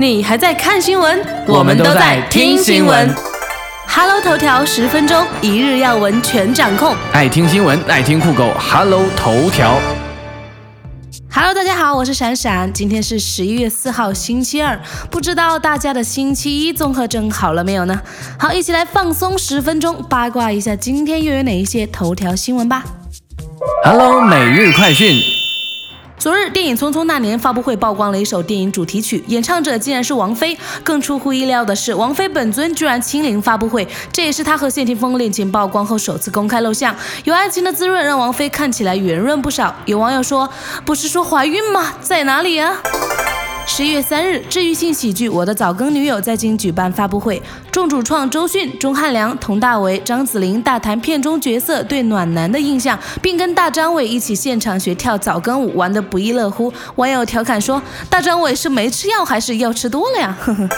你还在看新闻？我们都在听新闻。Hello 头条十分钟，一日要闻全掌控。爱听新闻，爱听酷狗，Hello 头条。Hello，大家好，我是闪闪。今天是十一月四号，星期二。不知道大家的星期一综合症好了没有呢？好，一起来放松十分钟，八卦一下今天又有哪一些头条新闻吧。Hello 每日快讯。昨日，电影《匆匆那年》发布会曝光了一首电影主题曲，演唱者竟然是王菲。更出乎意料的是，王菲本尊居然亲临发布会，这也是她和谢霆锋恋情曝光后首次公开露相。有爱情的滋润让王菲看起来圆润不少。有网友说：“不是说怀孕吗？在哪里啊？”十一月三日，治愈性喜剧《我的早更女友》在京举办发布会，众主创周迅、钟汉良、佟大为、张子琳大谈片中角色对暖男的印象，并跟大张伟一起现场学跳早更舞，玩得不亦乐乎。网友调侃说：“大张伟是没吃药还是药吃多了呀？”呵呵。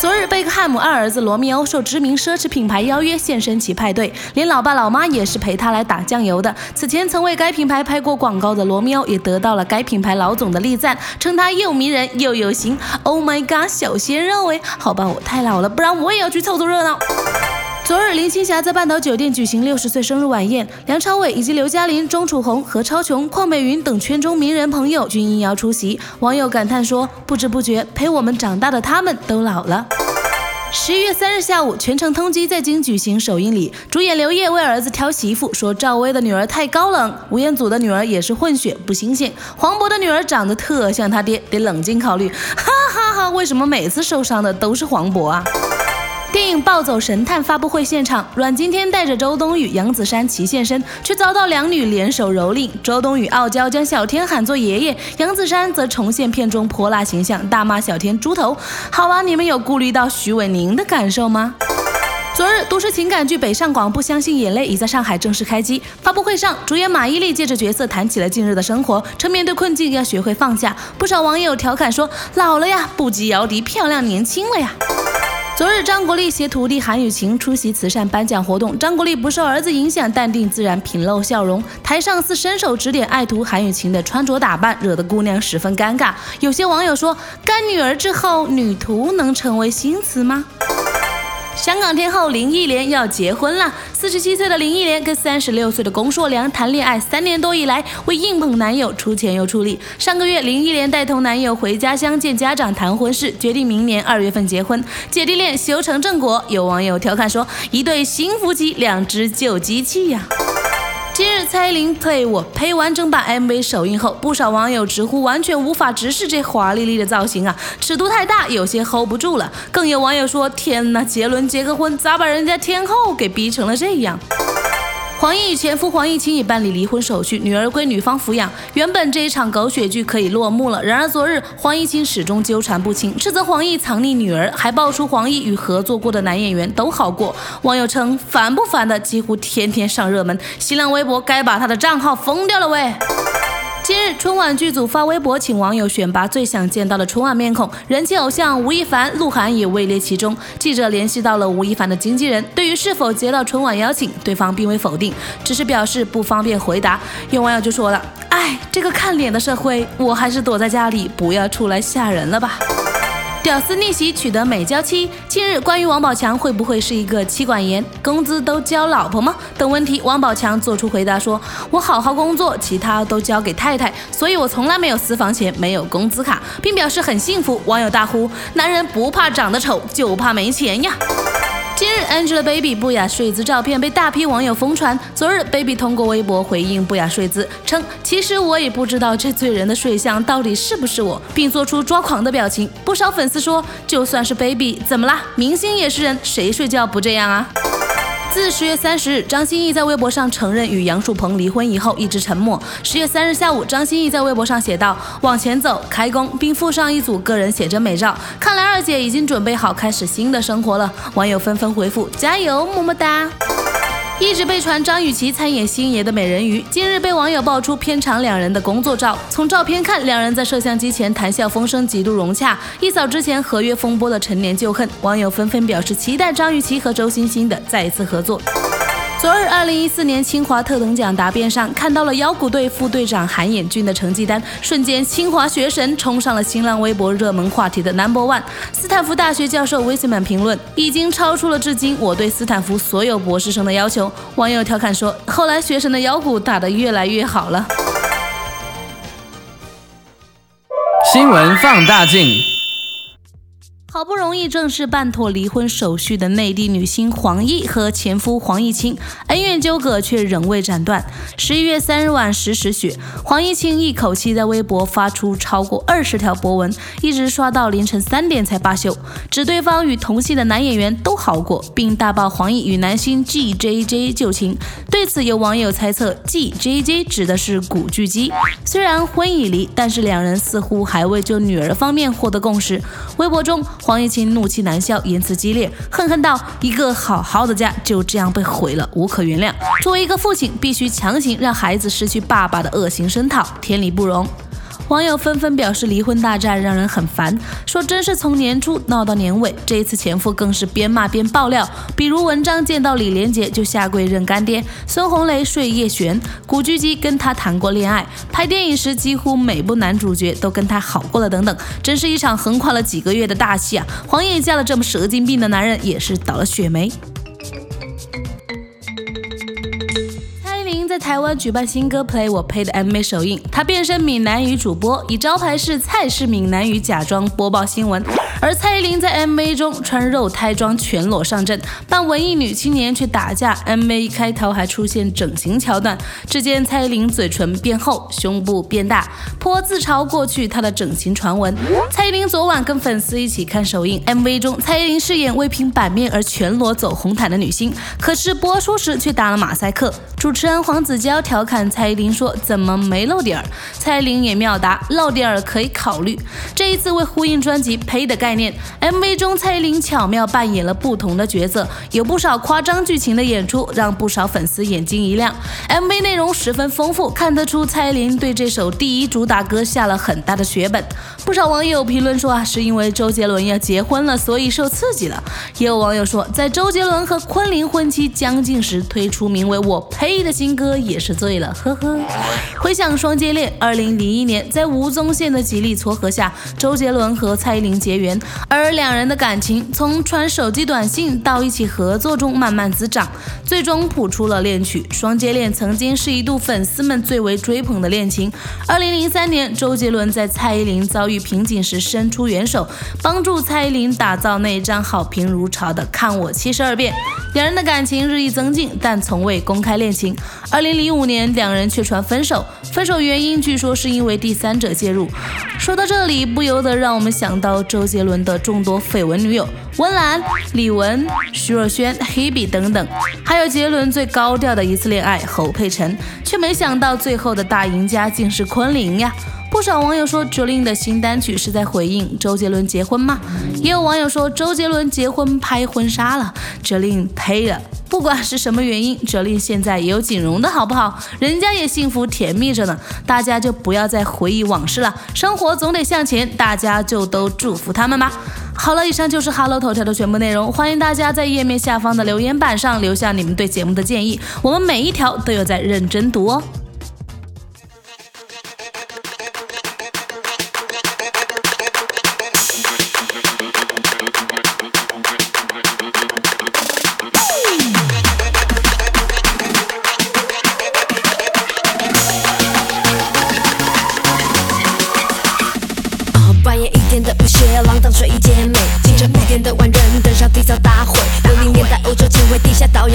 昨日，贝克汉姆二儿子罗密欧受知名奢侈品牌邀约现身其派对，连老爸老妈也是陪他来打酱油的。此前曾为该品牌拍过广告的罗密欧也得到了该品牌老总的力赞，称他又迷人又有型。Oh my god，小鲜肉哎！好吧，我太老了，不然我也要去凑凑热闹。昨日，林青霞在半岛酒店举行六十岁生日晚宴，梁朝伟以及刘嘉玲、钟楚红、何超琼、邝美云等圈中名人朋友均应邀出席。网友感叹说：“不知不觉，陪我们长大的他们都老了。”十一月三日下午，全城通缉在京举行首映礼，主演刘烨为儿子挑媳妇，说赵薇的女儿太高冷，吴彦祖的女儿也是混血，不新鲜，黄渤的女儿长得特像他爹，得冷静考虑。哈哈哈！为什么每次受伤的都是黄渤啊？电影《暴走神探》发布会现场，阮经天带着周冬雨、杨子姗齐现身，却遭到两女联手蹂躏。周冬雨傲娇将小天喊作爷爷，杨子姗则重现片中泼辣形象，大骂小天猪头。好啊，你们有顾虑到徐伟宁的感受吗？昨日，都市情感剧《北上广不相信眼泪》已在上海正式开机。发布会上，主演马伊琍借着角色谈起了近日的生活，称面对困境要学会放下。不少网友调侃说：“老了呀，不及姚笛漂亮年轻了呀。”昨日，张国立携徒弟韩雨晴出席慈善颁奖活动。张国立不受儿子影响，淡定自然，品露笑容。台上似伸手指点爱徒韩雨晴的穿着打扮，惹得姑娘十分尴尬。有些网友说：“干女儿之后，女徒能成为新词吗？”香港天后林忆莲要结婚了。四十七岁的林忆莲跟三十六岁的龚硕良谈恋爱三年多以来，为硬捧男友出钱又出力。上个月，林忆莲带同男友回家乡见家长谈婚事，决定明年二月份结婚。姐弟恋修成正果，有网友调侃说：“一对新夫妻，两只旧机器呀。”今日蔡依林 play 我呸完整版 MV 首映后，不少网友直呼完全无法直视这华丽丽的造型啊，尺度太大，有些 hold 不住了。更有网友说：“天哪，杰伦结个婚，咋把人家天后给逼成了这样？”黄奕与前夫黄毅清已办理离婚手续，女儿归女方抚养。原本这一场狗血剧可以落幕了，然而昨日黄毅清始终纠缠不清，斥责黄奕藏匿女儿，还爆出黄奕与合作过的男演员都好过。网友称烦不烦的，几乎天天上热门。新浪微博该把他的账号封掉了喂。今日，春晚剧组发微博请网友选拔最想见到的春晚面孔，人气偶像吴亦凡、鹿晗也位列其中。记者联系到了吴亦凡的经纪人，对于是否接到春晚邀请，对方并未否定，只是表示不方便回答。有网友就说了：“哎，这个看脸的社会，我还是躲在家里，不要出来吓人了吧。”屌丝逆袭取得美娇妻。近日，关于王宝强会不会是一个妻管严，工资都交老婆吗？等问题，王宝强做出回答说：“我好好工作，其他都交给太太，所以我从来没有私房钱，没有工资卡，并表示很幸福。”网友大呼：“男人不怕长得丑，就怕没钱呀！”，Angelababy 不雅睡姿照片被大批网友疯传。昨日，Baby 通过微博回应不雅睡姿，称：“其实我也不知道这醉人的睡相到底是不是我，并做出抓狂的表情。”不少粉丝说：“就算是 Baby，怎么啦？明星也是人，谁睡觉不这样啊？”自十月三十日，张歆艺在微博上承认与杨树鹏离婚以后，一直沉默。十月三日下午，张歆艺在微博上写道：“往前走，开工，并附上一组个人写真美照。看来二姐已经准备好开始新的生活了。”网友纷纷回复：“加油，么么哒！”一直被传张雨绮参演星爷的美人鱼，近日被网友爆出片场两人的工作照。从照片看，两人在摄像机前谈笑风生，极度融洽，一扫之前合约风波的陈年旧恨。网友纷纷表示期待张雨绮和周星星的再一次合作。昨日，二零一四年清华特等奖答辩上，看到了妖股队副队长韩衍俊的成绩单，瞬间清华学神冲上了新浪微博热门话题的 number one。斯坦福大学教授 Wiseman 评论，已经超出了至今我对斯坦福所有博士生的要求。网友调侃说，后来学神的妖股打得越来越好了。新闻放大镜。好不容易正式办妥离婚手续的内地女星黄奕和前夫黄毅清，恩怨纠葛却仍未斩断。十一月三日晚十时许，黄毅清一口气在微博发出超过二十条博文，一直刷到凌晨三点才罢休，指对方与同系的男演员都好过，并大爆黄奕与男星 G J J 旧情。对此，有网友猜测 G J J 指的是古巨基。虽然婚已离，但是两人似乎还未就女儿方面获得共识。微博中。黄毅清怒气难消，言辞激烈，恨恨道：“一个好好的家就这样被毁了，无可原谅。作为一个父亲，必须强行让孩子失去爸爸的恶行声讨，天理不容。”网友纷纷表示，离婚大战让人很烦，说真是从年初闹到年尾。这一次前夫更是边骂边爆料，比如文章见到李连杰就下跪认干爹，孙红雷睡叶璇，古巨基跟他谈过恋爱，拍电影时几乎每部男主角都跟他好过了等等，真是一场横跨了几个月的大戏啊！黄奕嫁了这么蛇精病的男人，也是倒了血霉。在台湾举办新歌《Play 我呸》的 MV 首映，她变身闽南语主播，以招牌式蔡氏闽南语假装播报新闻。而蔡依林在 MV 中穿肉胎装全裸上阵，扮文艺女青年去打架。MV 开头还出现整形桥段，只见蔡依林嘴唇变厚，胸部变大，颇自嘲过去她的整形传闻。蔡依林昨晚跟粉丝一起看首映，MV 中蔡依林饰演为拼版面而全裸走红毯的女星，可是播出时却打了马赛克。主持人黄子佼调侃蔡依林说：“怎么没露点儿？”蔡依林也妙答：“露点儿可以考虑。”这一次为呼应专辑《呸》的概念，MV 中蔡依林巧妙扮演了不同的角色，有不少夸张剧情的演出，让不少粉丝眼睛一亮。MV 内容十分丰富，看得出蔡依林对这首第一主打歌下了很大的血本。不少网友评论说啊，是因为周杰伦要结婚了，所以受刺激了。也有网友说，在周杰伦和昆凌婚期将近时推出名为《我呸》的新歌，哥也是醉了，呵呵。回想双节恋，二零零一年在吴宗宪的极力撮合下，周杰伦和蔡依林结缘。而两人的感情从传手机短信到一起合作中慢慢滋长，最终谱出了恋曲《双节恋》，曾经是一度粉丝们最为追捧的恋情。二零零三年，周杰伦在蔡依林遭遇瓶颈时伸出援手，帮助蔡依林打造那张好评如潮的《看我七十二变》。两人的感情日益增进，但从未公开恋情。二零零五年，两人却传分手，分手原因据说是因为第三者介入。说到这里，不由得让我们想到周杰伦的众多绯闻女友：温岚、李玟、徐若瑄、Hebe 等等，还有杰伦最高调的一次恋爱侯佩岑，却没想到最后的大赢家竟是昆凌呀。不少网友说，Jolin 的新单曲是在回应周杰伦结婚吗？也有网友说，周杰伦结婚拍婚纱了，Jolin 呸了。不管是什么原因，Jolin 现在也有锦荣的好不好？人家也幸福甜蜜着呢。大家就不要再回忆往事了，生活总得向前，大家就都祝福他们吧。好了，以上就是 Hello 头条的全部内容，欢迎大家在页面下方的留言板上留下你们对节目的建议，我们每一条都有在认真读哦。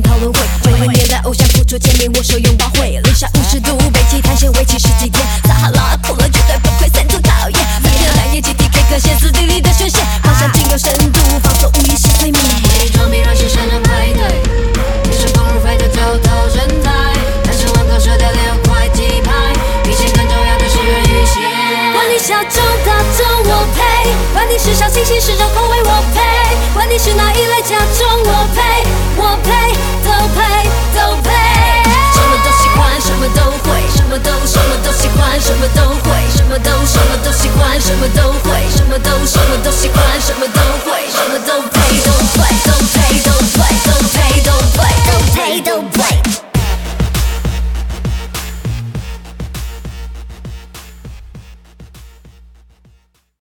讨论会，九零年代偶像付出见面握手拥抱会，零下五十度北极探险为期十几天，撒哈拉哭了绝对不愧三度讨厌，三天两夜集体 K 歌，歇斯底里的宣泄，好像挺有深度，放松无疑是催眠。伪装逼让新生的派对，天生狂如飞的头头身材，单身万口舌掉六块鸡排，比钱更重要的是人与线。管你小众大众我配，管你时尚新兴时装口味我配，管你是哪一类假装我配，我配。